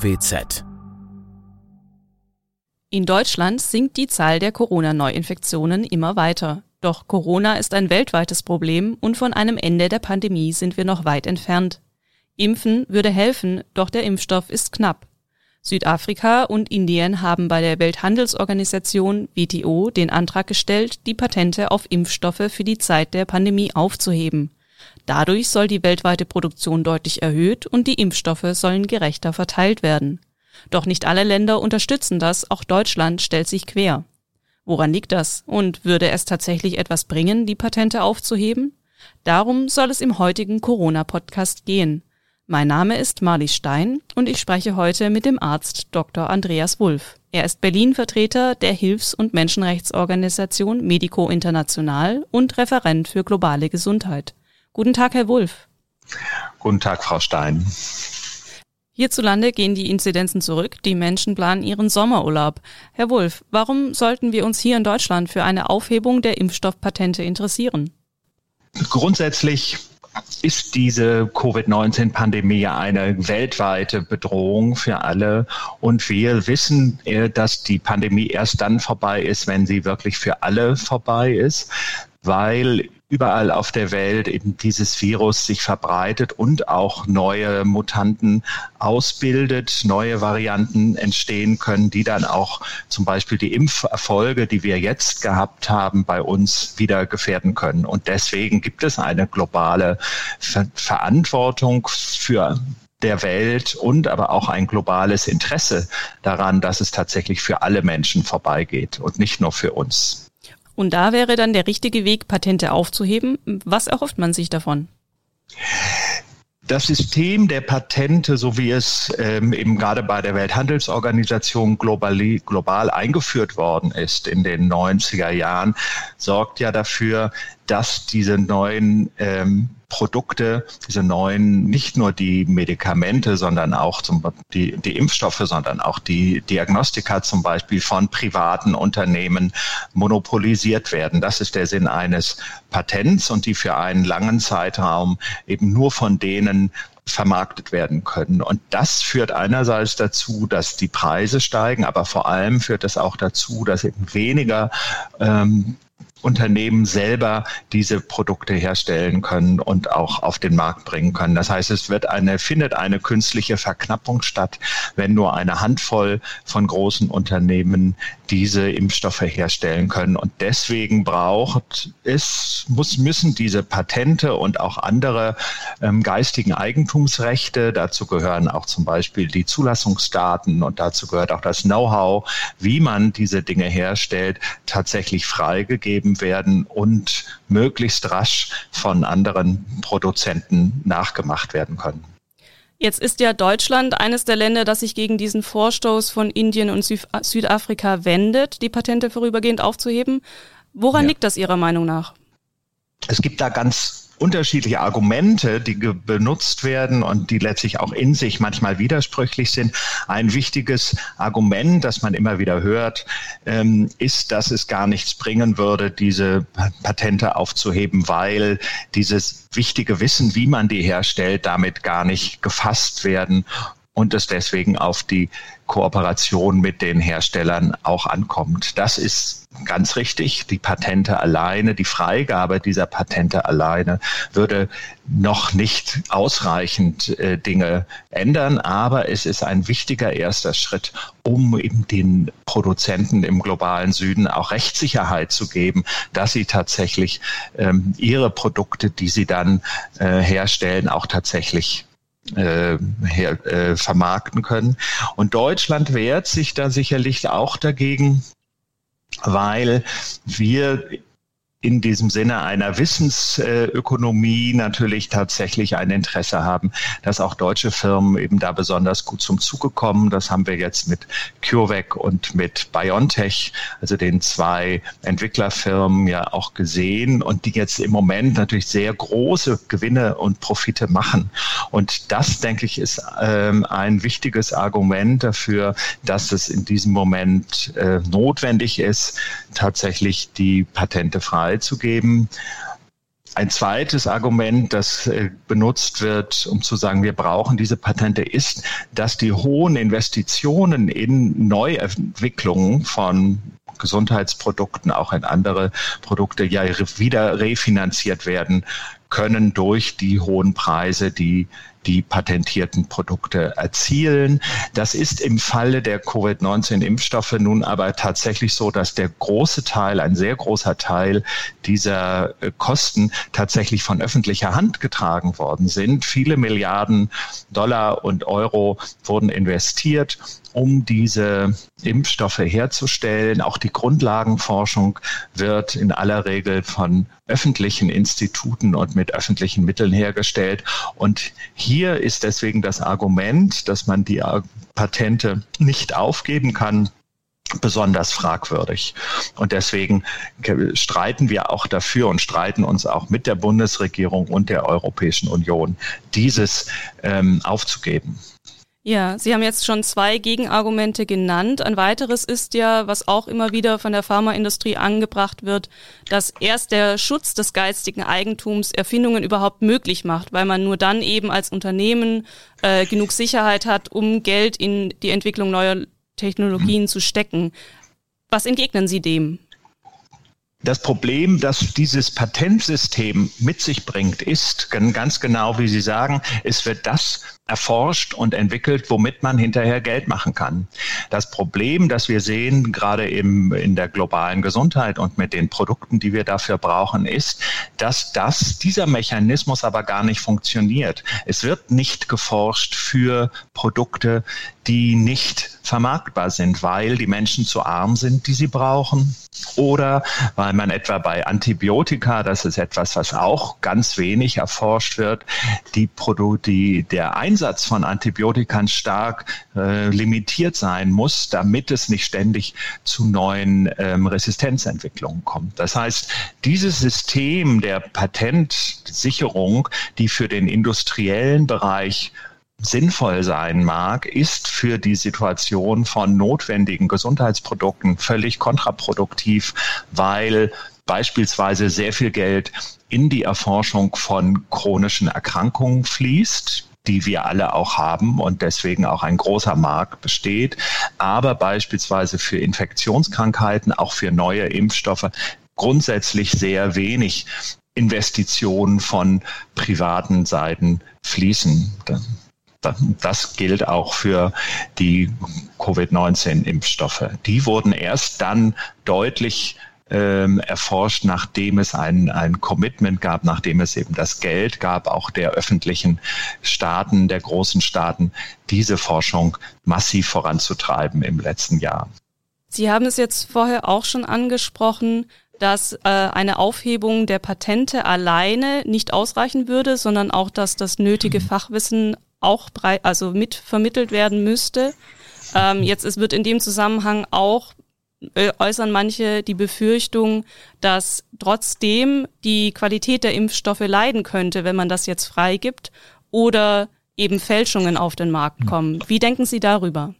NWZ In Deutschland sinkt die Zahl der Corona-Neuinfektionen immer weiter. Doch Corona ist ein weltweites Problem und von einem Ende der Pandemie sind wir noch weit entfernt. Impfen würde helfen, doch der Impfstoff ist knapp. Südafrika und Indien haben bei der Welthandelsorganisation WTO den Antrag gestellt, die Patente auf Impfstoffe für die Zeit der Pandemie aufzuheben. Dadurch soll die weltweite Produktion deutlich erhöht und die Impfstoffe sollen gerechter verteilt werden. Doch nicht alle Länder unterstützen das, auch Deutschland stellt sich quer. Woran liegt das? Und würde es tatsächlich etwas bringen, die Patente aufzuheben? Darum soll es im heutigen Corona-Podcast gehen. Mein Name ist Marli Stein und ich spreche heute mit dem Arzt Dr. Andreas Wulff. Er ist Berlin-Vertreter der Hilfs- und Menschenrechtsorganisation Medico International und Referent für globale Gesundheit. Guten Tag, Herr Wulff. Guten Tag, Frau Stein. Hierzulande gehen die Inzidenzen zurück, die Menschen planen ihren Sommerurlaub. Herr Wulff, warum sollten wir uns hier in Deutschland für eine Aufhebung der Impfstoffpatente interessieren? Grundsätzlich ist diese Covid-19-Pandemie eine weltweite Bedrohung für alle. Und wir wissen, äh, dass die Pandemie erst dann vorbei ist, wenn sie wirklich für alle vorbei ist, weil überall auf der Welt eben dieses Virus sich verbreitet und auch neue Mutanten ausbildet, neue Varianten entstehen können, die dann auch zum Beispiel die Impferfolge, die wir jetzt gehabt haben, bei uns wieder gefährden können. Und deswegen gibt es eine globale Ver Verantwortung für der Welt und aber auch ein globales Interesse daran, dass es tatsächlich für alle Menschen vorbeigeht und nicht nur für uns. Und da wäre dann der richtige Weg, Patente aufzuheben. Was erhofft man sich davon? Das System der Patente, so wie es ähm, eben gerade bei der Welthandelsorganisation global, global eingeführt worden ist in den 90er Jahren, sorgt ja dafür, dass diese neuen ähm, Produkte, diese neuen, nicht nur die Medikamente, sondern auch zum, die, die Impfstoffe, sondern auch die Diagnostika zum Beispiel von privaten Unternehmen monopolisiert werden. Das ist der Sinn eines Patents und die für einen langen Zeitraum eben nur von denen vermarktet werden können. Und das führt einerseits dazu, dass die Preise steigen, aber vor allem führt es auch dazu, dass eben weniger ähm, Unternehmen selber diese Produkte herstellen können und auch auf den Markt bringen können. Das heißt, es wird eine, findet eine künstliche Verknappung statt, wenn nur eine Handvoll von großen Unternehmen diese Impfstoffe herstellen können. Und deswegen braucht es, muss, müssen diese Patente und auch andere ähm, geistigen Eigentumsrechte, dazu gehören auch zum Beispiel die Zulassungsdaten und dazu gehört auch das Know-how, wie man diese Dinge herstellt, tatsächlich freigegeben werden und möglichst rasch von anderen Produzenten nachgemacht werden können. Jetzt ist ja Deutschland eines der Länder, das sich gegen diesen Vorstoß von Indien und Süd Südafrika wendet, die Patente vorübergehend aufzuheben. Woran ja. liegt das Ihrer Meinung nach? Es gibt da ganz unterschiedliche Argumente, die benutzt werden und die letztlich auch in sich manchmal widersprüchlich sind. Ein wichtiges Argument, das man immer wieder hört, ähm, ist, dass es gar nichts bringen würde, diese Patente aufzuheben, weil dieses wichtige Wissen, wie man die herstellt, damit gar nicht gefasst werden und es deswegen auf die Kooperation mit den Herstellern auch ankommt. Das ist ganz richtig. Die Patente alleine, die Freigabe dieser Patente alleine würde noch nicht ausreichend äh, Dinge ändern, aber es ist ein wichtiger erster Schritt, um eben den Produzenten im globalen Süden auch Rechtssicherheit zu geben, dass sie tatsächlich ähm, ihre Produkte, die sie dann äh, herstellen, auch tatsächlich äh, her, äh, vermarkten können. Und Deutschland wehrt sich da sicherlich auch dagegen, weil wir in diesem Sinne einer Wissensökonomie natürlich tatsächlich ein Interesse haben, dass auch deutsche Firmen eben da besonders gut zum Zuge kommen. Das haben wir jetzt mit CureVac und mit BioNTech, also den zwei Entwicklerfirmen ja auch gesehen und die jetzt im Moment natürlich sehr große Gewinne und Profite machen. Und das, denke ich, ist ähm, ein wichtiges Argument dafür, dass es in diesem Moment äh, notwendig ist, tatsächlich die Patente frei freizugeben. ein zweites Argument, das äh, benutzt wird, um zu sagen, wir brauchen diese Patente, ist, dass die hohen Investitionen in Neuentwicklungen von Gesundheitsprodukten, auch in andere Produkte ja wieder refinanziert werden können durch die hohen Preise, die die patentierten Produkte erzielen. Das ist im Falle der Covid-19-Impfstoffe nun aber tatsächlich so, dass der große Teil, ein sehr großer Teil dieser äh, Kosten tatsächlich von öffentlicher Hand getragen worden sind. Viele Milliarden Dollar und Euro wurden investiert um diese Impfstoffe herzustellen. Auch die Grundlagenforschung wird in aller Regel von öffentlichen Instituten und mit öffentlichen Mitteln hergestellt. Und ist deswegen das Argument, dass man die Patente nicht aufgeben kann, besonders fragwürdig. Und deswegen streiten wir auch dafür und streiten uns auch mit der Bundesregierung und der Europäischen Union, dieses ähm, aufzugeben. Ja, Sie haben jetzt schon zwei Gegenargumente genannt. Ein weiteres ist ja, was auch immer wieder von der Pharmaindustrie angebracht wird, dass erst der Schutz des geistigen Eigentums Erfindungen überhaupt möglich macht, weil man nur dann eben als Unternehmen äh, genug Sicherheit hat, um Geld in die Entwicklung neuer Technologien zu stecken. Was entgegnen Sie dem? Das Problem, das dieses Patentsystem mit sich bringt, ist ganz genau, wie Sie sagen, es wird das erforscht und entwickelt, womit man hinterher Geld machen kann. Das Problem, das wir sehen, gerade im, in der globalen Gesundheit und mit den Produkten, die wir dafür brauchen, ist, dass das, dieser Mechanismus aber gar nicht funktioniert. Es wird nicht geforscht für Produkte, die nicht vermarktbar sind, weil die Menschen zu arm sind, die sie brauchen, oder weil man etwa bei Antibiotika, das ist etwas, was auch ganz wenig erforscht wird, die Produkte, der Einsatz von Antibiotika stark äh, limitiert sein muss, damit es nicht ständig zu neuen ähm, Resistenzentwicklungen kommt. Das heißt, dieses System der Patentsicherung, die für den industriellen Bereich sinnvoll sein mag, ist für die Situation von notwendigen Gesundheitsprodukten völlig kontraproduktiv, weil beispielsweise sehr viel Geld in die Erforschung von chronischen Erkrankungen fließt die wir alle auch haben und deswegen auch ein großer Markt besteht, aber beispielsweise für Infektionskrankheiten, auch für neue Impfstoffe grundsätzlich sehr wenig Investitionen von privaten Seiten fließen. Das gilt auch für die Covid-19-Impfstoffe. Die wurden erst dann deutlich ähm, erforscht, nachdem es ein, ein Commitment gab, nachdem es eben das Geld gab, auch der öffentlichen Staaten, der großen Staaten, diese Forschung massiv voranzutreiben im letzten Jahr. Sie haben es jetzt vorher auch schon angesprochen, dass äh, eine Aufhebung der Patente alleine nicht ausreichen würde, sondern auch, dass das nötige mhm. Fachwissen auch brei also mit vermittelt werden müsste. Ähm, jetzt es wird in dem Zusammenhang auch äußern manche die Befürchtung, dass trotzdem die Qualität der Impfstoffe leiden könnte, wenn man das jetzt freigibt oder eben Fälschungen auf den Markt kommen. Wie denken Sie darüber?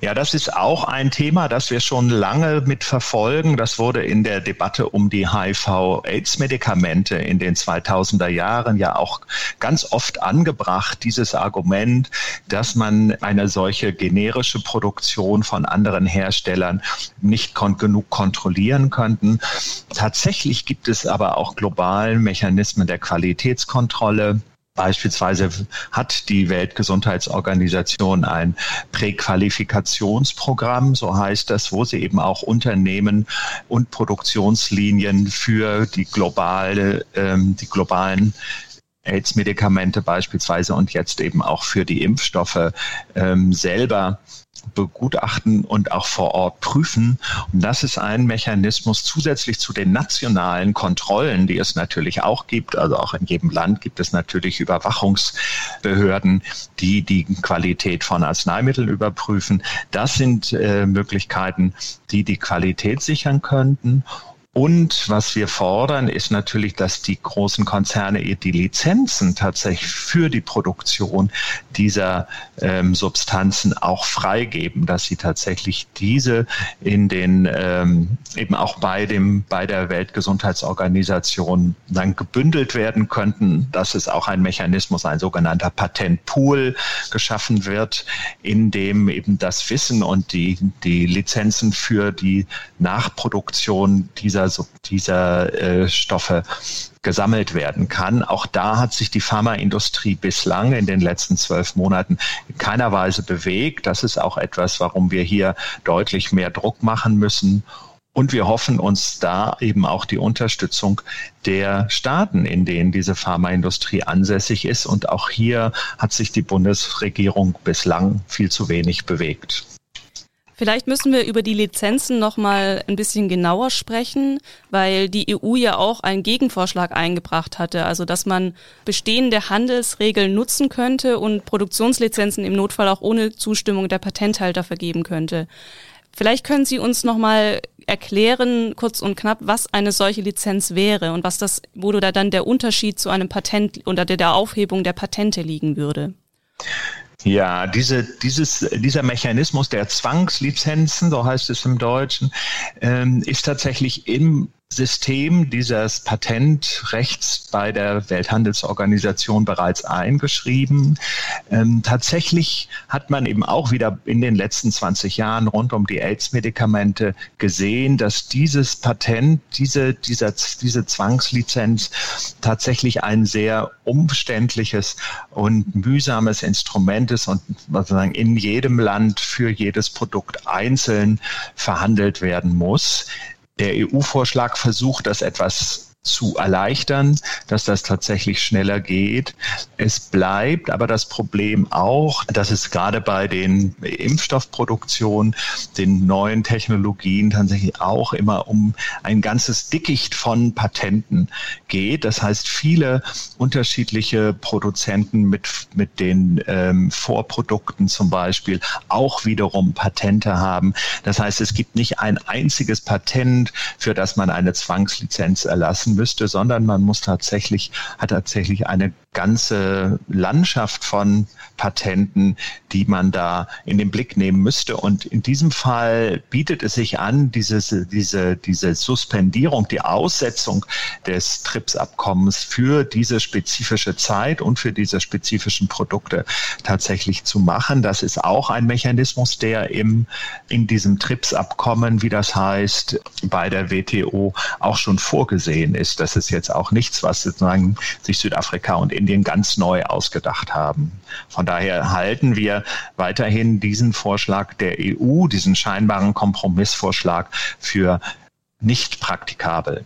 Ja, das ist auch ein Thema, das wir schon lange mitverfolgen. Das wurde in der Debatte um die HIV-Aids-Medikamente in den 2000er Jahren ja auch ganz oft angebracht, dieses Argument, dass man eine solche generische Produktion von anderen Herstellern nicht kon genug kontrollieren könnten. Tatsächlich gibt es aber auch globalen Mechanismen der Qualitätskontrolle Beispielsweise hat die Weltgesundheitsorganisation ein Präqualifikationsprogramm, so heißt das, wo sie eben auch Unternehmen und Produktionslinien für die globale, ähm, die globalen AIDS-Medikamente beispielsweise und jetzt eben auch für die Impfstoffe ähm, selber begutachten und auch vor Ort prüfen. Und das ist ein Mechanismus zusätzlich zu den nationalen Kontrollen, die es natürlich auch gibt. Also auch in jedem Land gibt es natürlich Überwachungsbehörden, die die Qualität von Arzneimitteln überprüfen. Das sind äh, Möglichkeiten, die die Qualität sichern könnten. Und was wir fordern, ist natürlich, dass die großen Konzerne die Lizenzen tatsächlich für die Produktion dieser ähm, Substanzen auch freigeben, dass sie tatsächlich diese in den ähm, eben auch bei dem bei der Weltgesundheitsorganisation dann gebündelt werden könnten, dass es auch ein Mechanismus, ein sogenannter Patentpool geschaffen wird, in dem eben das Wissen und die die Lizenzen für die Nachproduktion dieser dieser, dieser äh, Stoffe gesammelt werden kann. Auch da hat sich die Pharmaindustrie bislang in den letzten zwölf Monaten in keiner Weise bewegt. Das ist auch etwas, warum wir hier deutlich mehr Druck machen müssen. Und wir hoffen uns da eben auch die Unterstützung der Staaten, in denen diese Pharmaindustrie ansässig ist. Und auch hier hat sich die Bundesregierung bislang viel zu wenig bewegt. Vielleicht müssen wir über die Lizenzen noch mal ein bisschen genauer sprechen, weil die EU ja auch einen Gegenvorschlag eingebracht hatte, also dass man bestehende Handelsregeln nutzen könnte und Produktionslizenzen im Notfall auch ohne Zustimmung der Patenthalter vergeben könnte. Vielleicht können Sie uns noch mal erklären, kurz und knapp, was eine solche Lizenz wäre und was das, wo da dann der Unterschied zu einem Patent oder der Aufhebung der Patente liegen würde. Ja, diese, dieses, dieser Mechanismus der Zwangslizenzen, so heißt es im Deutschen, ähm, ist tatsächlich im System dieses Patentrechts bei der Welthandelsorganisation bereits eingeschrieben. Ähm, tatsächlich hat man eben auch wieder in den letzten 20 Jahren rund um die AIDS-Medikamente gesehen, dass dieses Patent, diese, dieser, diese Zwangslizenz tatsächlich ein sehr umständliches und mühsames Instrument ist und sozusagen in jedem Land für jedes Produkt einzeln verhandelt werden muss. Der EU-Vorschlag versucht, das etwas zu erleichtern, dass das tatsächlich schneller geht. Es bleibt aber das Problem auch, dass es gerade bei den Impfstoffproduktionen, den neuen Technologien tatsächlich auch immer um ein ganzes Dickicht von Patenten geht. Das heißt, viele unterschiedliche Produzenten mit, mit den ähm, Vorprodukten zum Beispiel auch wiederum Patente haben. Das heißt, es gibt nicht ein einziges Patent, für das man eine Zwangslizenz erlassen müsste, sondern man muss tatsächlich, hat tatsächlich eine ganze Landschaft von Patenten, die man da in den Blick nehmen müsste. Und in diesem Fall bietet es sich an, dieses, diese, diese Suspendierung, die Aussetzung des TRIPS-Abkommens für diese spezifische Zeit und für diese spezifischen Produkte tatsächlich zu machen. Das ist auch ein Mechanismus, der im, in diesem TRIPS-Abkommen, wie das heißt, bei der WTO auch schon vorgesehen ist. Das ist jetzt auch nichts, was sozusagen sich Südafrika und Indien Indien ganz neu ausgedacht haben. Von daher halten wir weiterhin diesen Vorschlag der EU, diesen scheinbaren Kompromissvorschlag für nicht praktikabel.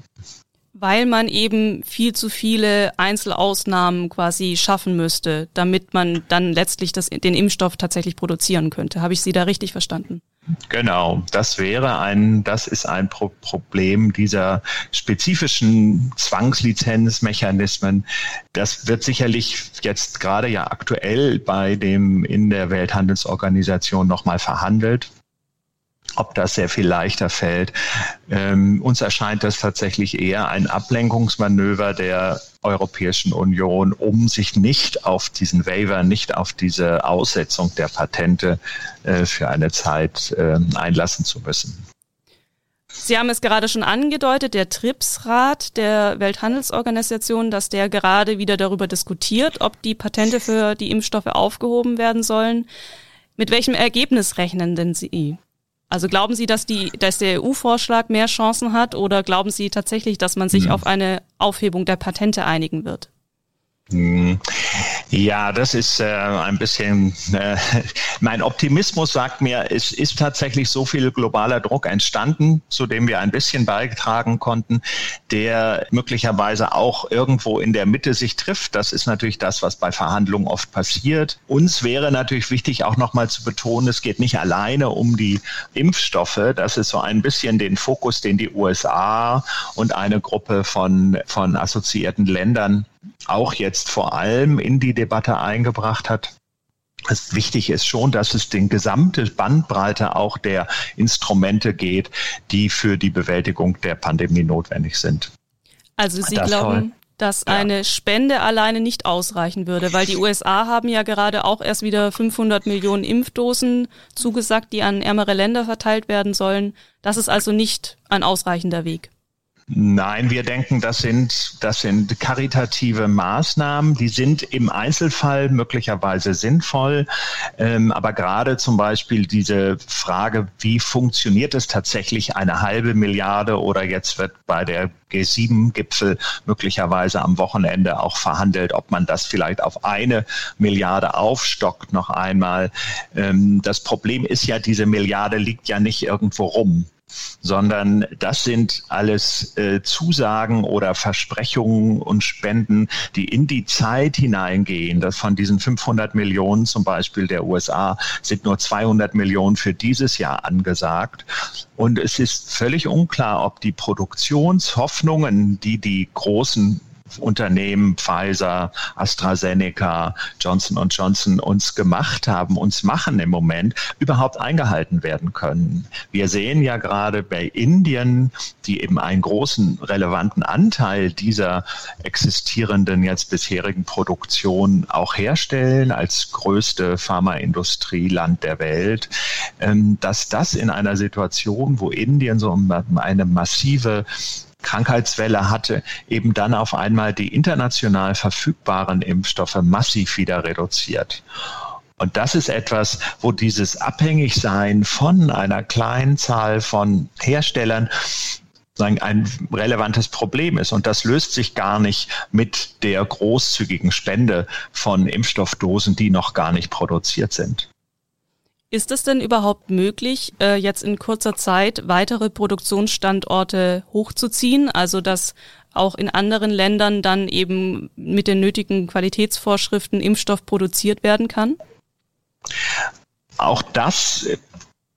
Weil man eben viel zu viele Einzelausnahmen quasi schaffen müsste, damit man dann letztlich das, den Impfstoff tatsächlich produzieren könnte. Habe ich Sie da richtig verstanden? Genau, das wäre ein, das ist ein Pro Problem dieser spezifischen Zwangslizenzmechanismen. Das wird sicherlich jetzt gerade ja aktuell bei dem in der Welthandelsorganisation nochmal verhandelt ob das sehr viel leichter fällt. Ähm, uns erscheint das tatsächlich eher ein Ablenkungsmanöver der Europäischen Union, um sich nicht auf diesen Waiver, nicht auf diese Aussetzung der Patente äh, für eine Zeit äh, einlassen zu müssen. Sie haben es gerade schon angedeutet, der TRIPS-Rat der Welthandelsorganisation, dass der gerade wieder darüber diskutiert, ob die Patente für die Impfstoffe aufgehoben werden sollen. Mit welchem Ergebnis rechnen denn Sie? Also glauben Sie, dass, die, dass der EU-Vorschlag mehr Chancen hat oder glauben Sie tatsächlich, dass man sich mhm. auf eine Aufhebung der Patente einigen wird? Ja, das ist äh, ein bisschen, äh, mein Optimismus sagt mir, es ist tatsächlich so viel globaler Druck entstanden, zu dem wir ein bisschen beitragen konnten, der möglicherweise auch irgendwo in der Mitte sich trifft. Das ist natürlich das, was bei Verhandlungen oft passiert. Uns wäre natürlich wichtig, auch nochmal zu betonen, es geht nicht alleine um die Impfstoffe. Das ist so ein bisschen den Fokus, den die USA und eine Gruppe von, von assoziierten Ländern auch jetzt vor allem in die Debatte eingebracht hat. es wichtig ist schon, dass es den gesamte Bandbreite auch der Instrumente geht, die für die Bewältigung der Pandemie notwendig sind. Also Sie das glauben, dass ja. eine Spende alleine nicht ausreichen würde, weil die USA haben ja gerade auch erst wieder 500 Millionen Impfdosen zugesagt, die an ärmere Länder verteilt werden sollen. Das ist also nicht ein ausreichender Weg. Nein, wir denken, das sind, das sind karitative Maßnahmen. Die sind im Einzelfall möglicherweise sinnvoll. Ähm, aber gerade zum Beispiel diese Frage, wie funktioniert es tatsächlich eine halbe Milliarde oder jetzt wird bei der G7-Gipfel möglicherweise am Wochenende auch verhandelt, ob man das vielleicht auf eine Milliarde aufstockt noch einmal. Ähm, das Problem ist ja, diese Milliarde liegt ja nicht irgendwo rum sondern das sind alles äh, Zusagen oder Versprechungen und Spenden, die in die Zeit hineingehen. Das von diesen 500 Millionen zum Beispiel der USA sind nur 200 Millionen für dieses Jahr angesagt. Und es ist völlig unklar, ob die Produktionshoffnungen, die die großen Unternehmen Pfizer, AstraZeneca, Johnson Johnson uns gemacht haben, uns machen im Moment, überhaupt eingehalten werden können. Wir sehen ja gerade bei Indien, die eben einen großen relevanten Anteil dieser existierenden jetzt bisherigen Produktion auch herstellen als größte Pharmaindustrieland der Welt, ähm, dass das in einer Situation, wo Indien so eine massive Krankheitswelle hatte, eben dann auf einmal die international verfügbaren Impfstoffe massiv wieder reduziert. Und das ist etwas, wo dieses Abhängigsein von einer kleinen Zahl von Herstellern ein relevantes Problem ist. Und das löst sich gar nicht mit der großzügigen Spende von Impfstoffdosen, die noch gar nicht produziert sind. Ist es denn überhaupt möglich, äh, jetzt in kurzer Zeit weitere Produktionsstandorte hochzuziehen? Also dass auch in anderen Ländern dann eben mit den nötigen Qualitätsvorschriften Impfstoff produziert werden kann? Auch das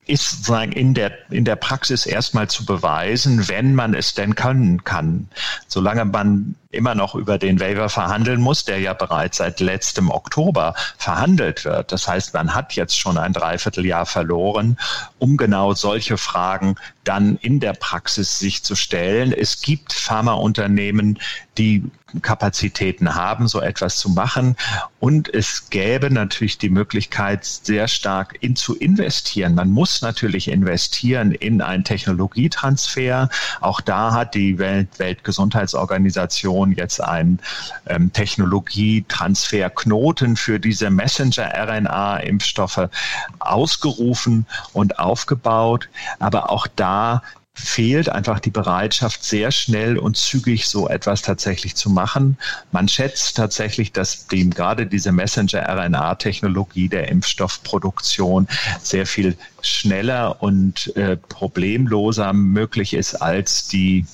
ist sozusagen in der, in der Praxis erstmal zu beweisen, wenn man es denn können kann. Solange man immer noch über den Waiver verhandeln muss, der ja bereits seit letztem Oktober verhandelt wird. Das heißt, man hat jetzt schon ein Dreivierteljahr verloren, um genau solche Fragen dann in der Praxis sich zu stellen. Es gibt Pharmaunternehmen, die Kapazitäten haben, so etwas zu machen. Und es gäbe natürlich die Möglichkeit, sehr stark in zu investieren. Man muss natürlich investieren in einen Technologietransfer. Auch da hat die Welt Weltgesundheitsorganisation jetzt einen ähm, Technologietransferknoten für diese Messenger-RNA-Impfstoffe ausgerufen und aufgebaut. Aber auch da fehlt einfach die Bereitschaft, sehr schnell und zügig so etwas tatsächlich zu machen. Man schätzt tatsächlich, dass dem gerade diese Messenger-RNA-Technologie der Impfstoffproduktion sehr viel schneller und äh, problemloser möglich ist als die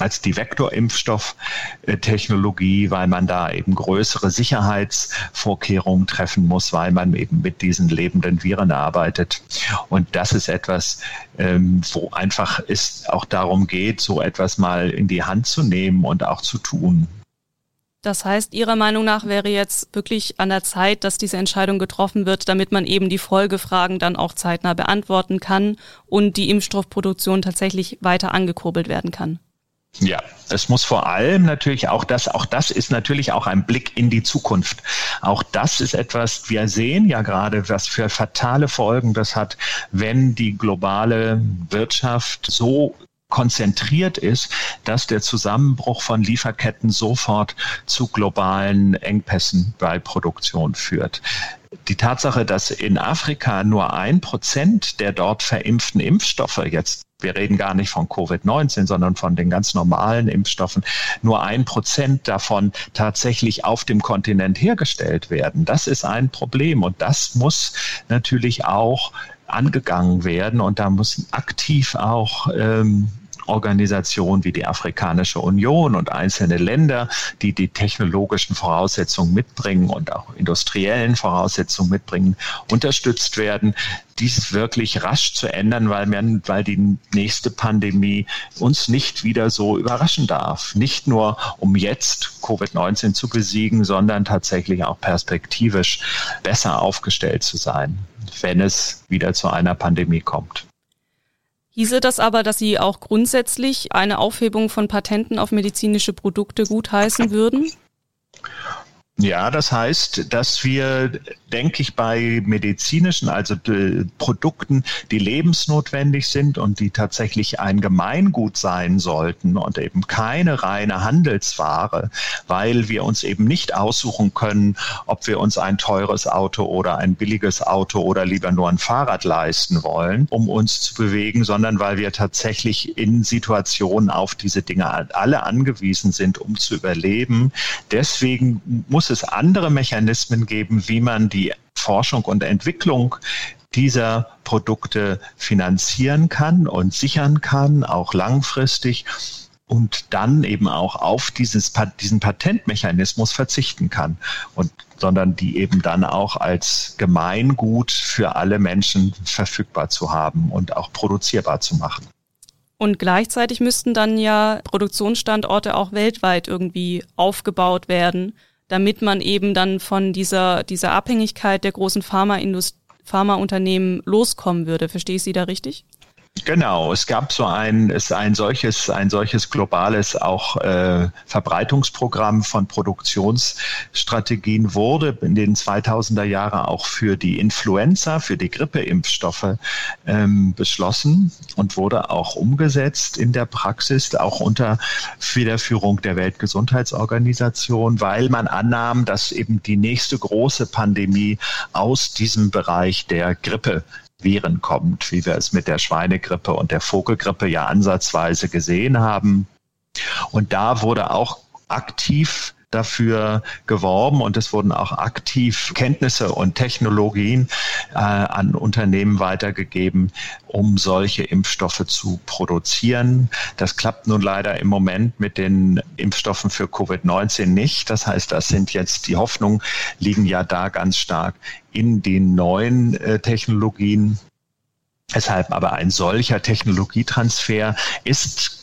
als die Vektorimpfstofftechnologie, weil man da eben größere Sicherheitsvorkehrungen treffen muss, weil man eben mit diesen lebenden Viren arbeitet. Und das ist etwas, ähm, wo einfach es auch darum geht, so etwas mal in die Hand zu nehmen und auch zu tun. Das heißt, Ihrer Meinung nach wäre jetzt wirklich an der Zeit, dass diese Entscheidung getroffen wird, damit man eben die Folgefragen dann auch zeitnah beantworten kann und die Impfstoffproduktion tatsächlich weiter angekurbelt werden kann. Ja, es muss vor allem natürlich auch das, auch das ist natürlich auch ein Blick in die Zukunft. Auch das ist etwas, wir sehen ja gerade, was für fatale Folgen das hat, wenn die globale Wirtschaft so konzentriert ist, dass der Zusammenbruch von Lieferketten sofort zu globalen Engpässen bei Produktion führt. Die Tatsache, dass in Afrika nur ein Prozent der dort verimpften Impfstoffe jetzt wir reden gar nicht von Covid-19, sondern von den ganz normalen Impfstoffen, nur ein Prozent davon tatsächlich auf dem Kontinent hergestellt werden. Das ist ein Problem. Und das muss natürlich auch angegangen werden. Und da muss aktiv auch ähm, Organisationen wie die Afrikanische Union und einzelne Länder, die die technologischen Voraussetzungen mitbringen und auch industriellen Voraussetzungen mitbringen, unterstützt werden dies wirklich rasch zu ändern, weil, man, weil die nächste Pandemie uns nicht wieder so überraschen darf. Nicht nur, um jetzt Covid-19 zu besiegen, sondern tatsächlich auch perspektivisch besser aufgestellt zu sein, wenn es wieder zu einer Pandemie kommt. Hieße das aber, dass Sie auch grundsätzlich eine Aufhebung von Patenten auf medizinische Produkte gutheißen würden? Ja, das heißt, dass wir, denke ich, bei medizinischen, also Produkten, die lebensnotwendig sind und die tatsächlich ein Gemeingut sein sollten und eben keine reine Handelsware, weil wir uns eben nicht aussuchen können, ob wir uns ein teures Auto oder ein billiges Auto oder lieber nur ein Fahrrad leisten wollen, um uns zu bewegen, sondern weil wir tatsächlich in Situationen auf diese Dinge alle angewiesen sind, um zu überleben. Deswegen muss es andere Mechanismen geben, wie man die Forschung und Entwicklung dieser Produkte finanzieren kann und sichern kann, auch langfristig und dann eben auch auf dieses, diesen Patentmechanismus verzichten kann und sondern die eben dann auch als Gemeingut für alle Menschen verfügbar zu haben und auch produzierbar zu machen. Und gleichzeitig müssten dann ja Produktionsstandorte auch weltweit irgendwie aufgebaut werden, damit man eben dann von dieser, dieser Abhängigkeit der großen Pharmaindustrie Pharmaunternehmen loskommen würde. Verstehe ich Sie da richtig? Genau, es gab so ein, es ein solches, ein solches globales auch äh, Verbreitungsprogramm von Produktionsstrategien wurde in den 2000er Jahren auch für die Influenza, für die Grippeimpfstoffe ähm, beschlossen und wurde auch umgesetzt in der Praxis, auch unter Federführung der Weltgesundheitsorganisation, weil man annahm, dass eben die nächste große Pandemie aus diesem Bereich der Grippe Viren kommt, wie wir es mit der Schweinegrippe und der Vogelgrippe ja ansatzweise gesehen haben. Und da wurde auch aktiv dafür geworben und es wurden auch aktiv Kenntnisse und Technologien äh, an Unternehmen weitergegeben, um solche Impfstoffe zu produzieren. Das klappt nun leider im Moment mit den Impfstoffen für Covid-19 nicht. Das heißt, das sind jetzt die Hoffnungen liegen ja da ganz stark in den neuen äh, Technologien. Deshalb aber ein solcher Technologietransfer ist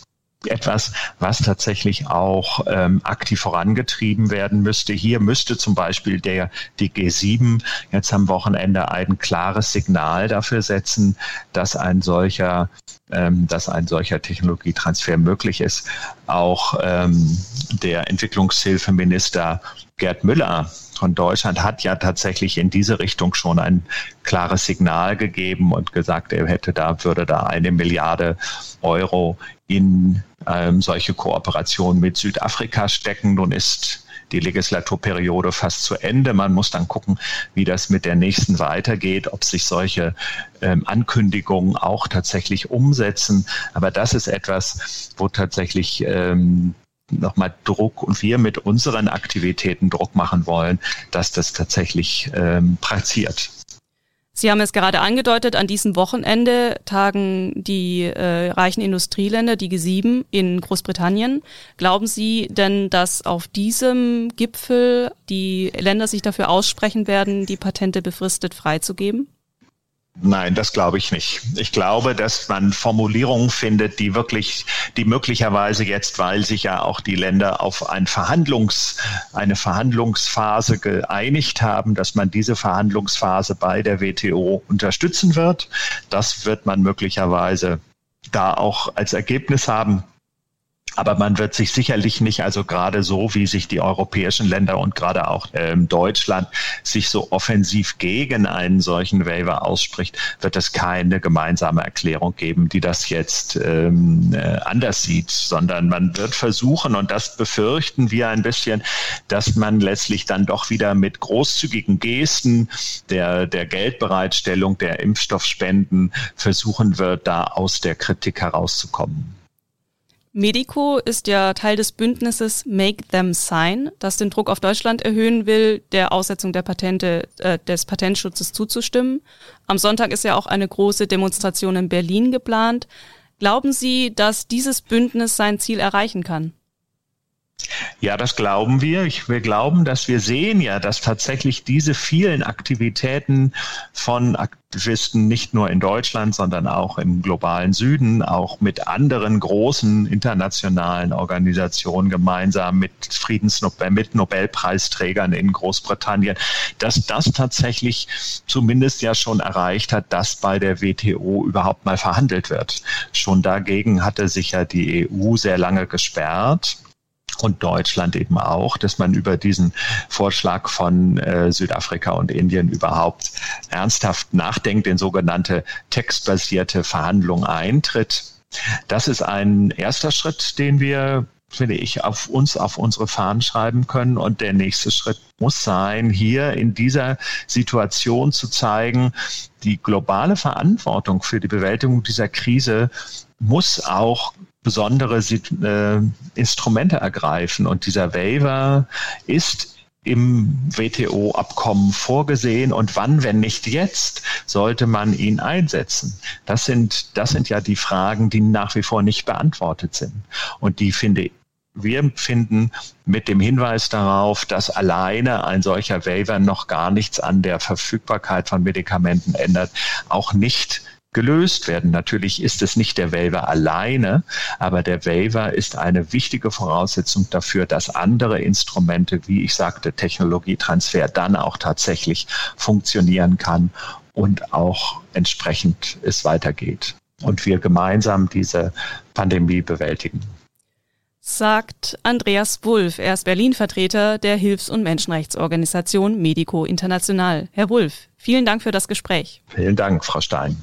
etwas, was tatsächlich auch ähm, aktiv vorangetrieben werden müsste. Hier müsste zum Beispiel der die G7 jetzt am Wochenende ein klares Signal dafür setzen, dass ein solcher ähm, dass ein solcher Technologietransfer möglich ist. Auch ähm, der Entwicklungshilfeminister Gerd Müller von Deutschland hat ja tatsächlich in diese Richtung schon ein klares Signal gegeben und gesagt, er hätte da, würde da eine Milliarde Euro in ähm, solche Kooperationen mit Südafrika stecken. Nun ist die Legislaturperiode fast zu Ende. Man muss dann gucken, wie das mit der nächsten weitergeht, ob sich solche ähm, Ankündigungen auch tatsächlich umsetzen. Aber das ist etwas, wo tatsächlich ähm, nochmal Druck und wir mit unseren Aktivitäten Druck machen wollen, dass das tatsächlich ähm, passiert. Sie haben es gerade angedeutet, an diesem Wochenende tagen die äh, reichen Industrieländer, die G7 in Großbritannien. Glauben Sie denn, dass auf diesem Gipfel die Länder sich dafür aussprechen werden, die Patente befristet freizugeben? Nein, das glaube ich nicht. Ich glaube, dass man Formulierungen findet, die wirklich, die möglicherweise jetzt, weil sich ja auch die Länder auf ein Verhandlungs, eine Verhandlungsphase geeinigt haben, dass man diese Verhandlungsphase bei der WTO unterstützen wird. Das wird man möglicherweise da auch als Ergebnis haben. Aber man wird sich sicherlich nicht, also gerade so, wie sich die europäischen Länder und gerade auch ähm, Deutschland sich so offensiv gegen einen solchen Waiver ausspricht, wird es keine gemeinsame Erklärung geben, die das jetzt ähm, äh, anders sieht, sondern man wird versuchen, und das befürchten wir ein bisschen, dass man letztlich dann doch wieder mit großzügigen Gesten der, der Geldbereitstellung, der Impfstoffspenden versuchen wird, da aus der Kritik herauszukommen. Medico ist ja Teil des Bündnisses Make Them Sign, das den Druck auf Deutschland erhöhen will, der Aussetzung der Patente, äh, des Patentschutzes zuzustimmen. Am Sonntag ist ja auch eine große Demonstration in Berlin geplant. Glauben Sie, dass dieses Bündnis sein Ziel erreichen kann? Ja, das glauben wir. wir glauben, dass wir sehen ja, dass tatsächlich diese vielen Aktivitäten von Aktivisten nicht nur in Deutschland, sondern auch im globalen Süden, auch mit anderen großen internationalen Organisationen gemeinsam mit Friedensnobel, mit Nobelpreisträgern in Großbritannien, dass das tatsächlich zumindest ja schon erreicht hat, dass bei der WTO überhaupt mal verhandelt wird. Schon dagegen hatte sich ja die EU sehr lange gesperrt und Deutschland eben auch, dass man über diesen Vorschlag von äh, Südafrika und Indien überhaupt ernsthaft nachdenkt, in sogenannte textbasierte Verhandlungen eintritt. Das ist ein erster Schritt, den wir finde ich, auf uns, auf unsere Fahnen schreiben können. Und der nächste Schritt muss sein, hier in dieser Situation zu zeigen, die globale Verantwortung für die Bewältigung dieser Krise muss auch besondere äh, Instrumente ergreifen. Und dieser Waiver ist im WTO-Abkommen vorgesehen und wann, wenn nicht jetzt, sollte man ihn einsetzen? Das sind, das sind ja die Fragen, die nach wie vor nicht beantwortet sind. Und die finde wir finden mit dem Hinweis darauf, dass alleine ein solcher Waiver noch gar nichts an der Verfügbarkeit von Medikamenten ändert, auch nicht gelöst werden. Natürlich ist es nicht der Waiver alleine, aber der Waiver ist eine wichtige Voraussetzung dafür, dass andere Instrumente, wie ich sagte, Technologietransfer dann auch tatsächlich funktionieren kann und auch entsprechend es weitergeht und wir gemeinsam diese Pandemie bewältigen. Sagt Andreas Wulff. Er ist Berlin-Vertreter der Hilfs- und Menschenrechtsorganisation Medico International. Herr Wulff, vielen Dank für das Gespräch. Vielen Dank, Frau Stein.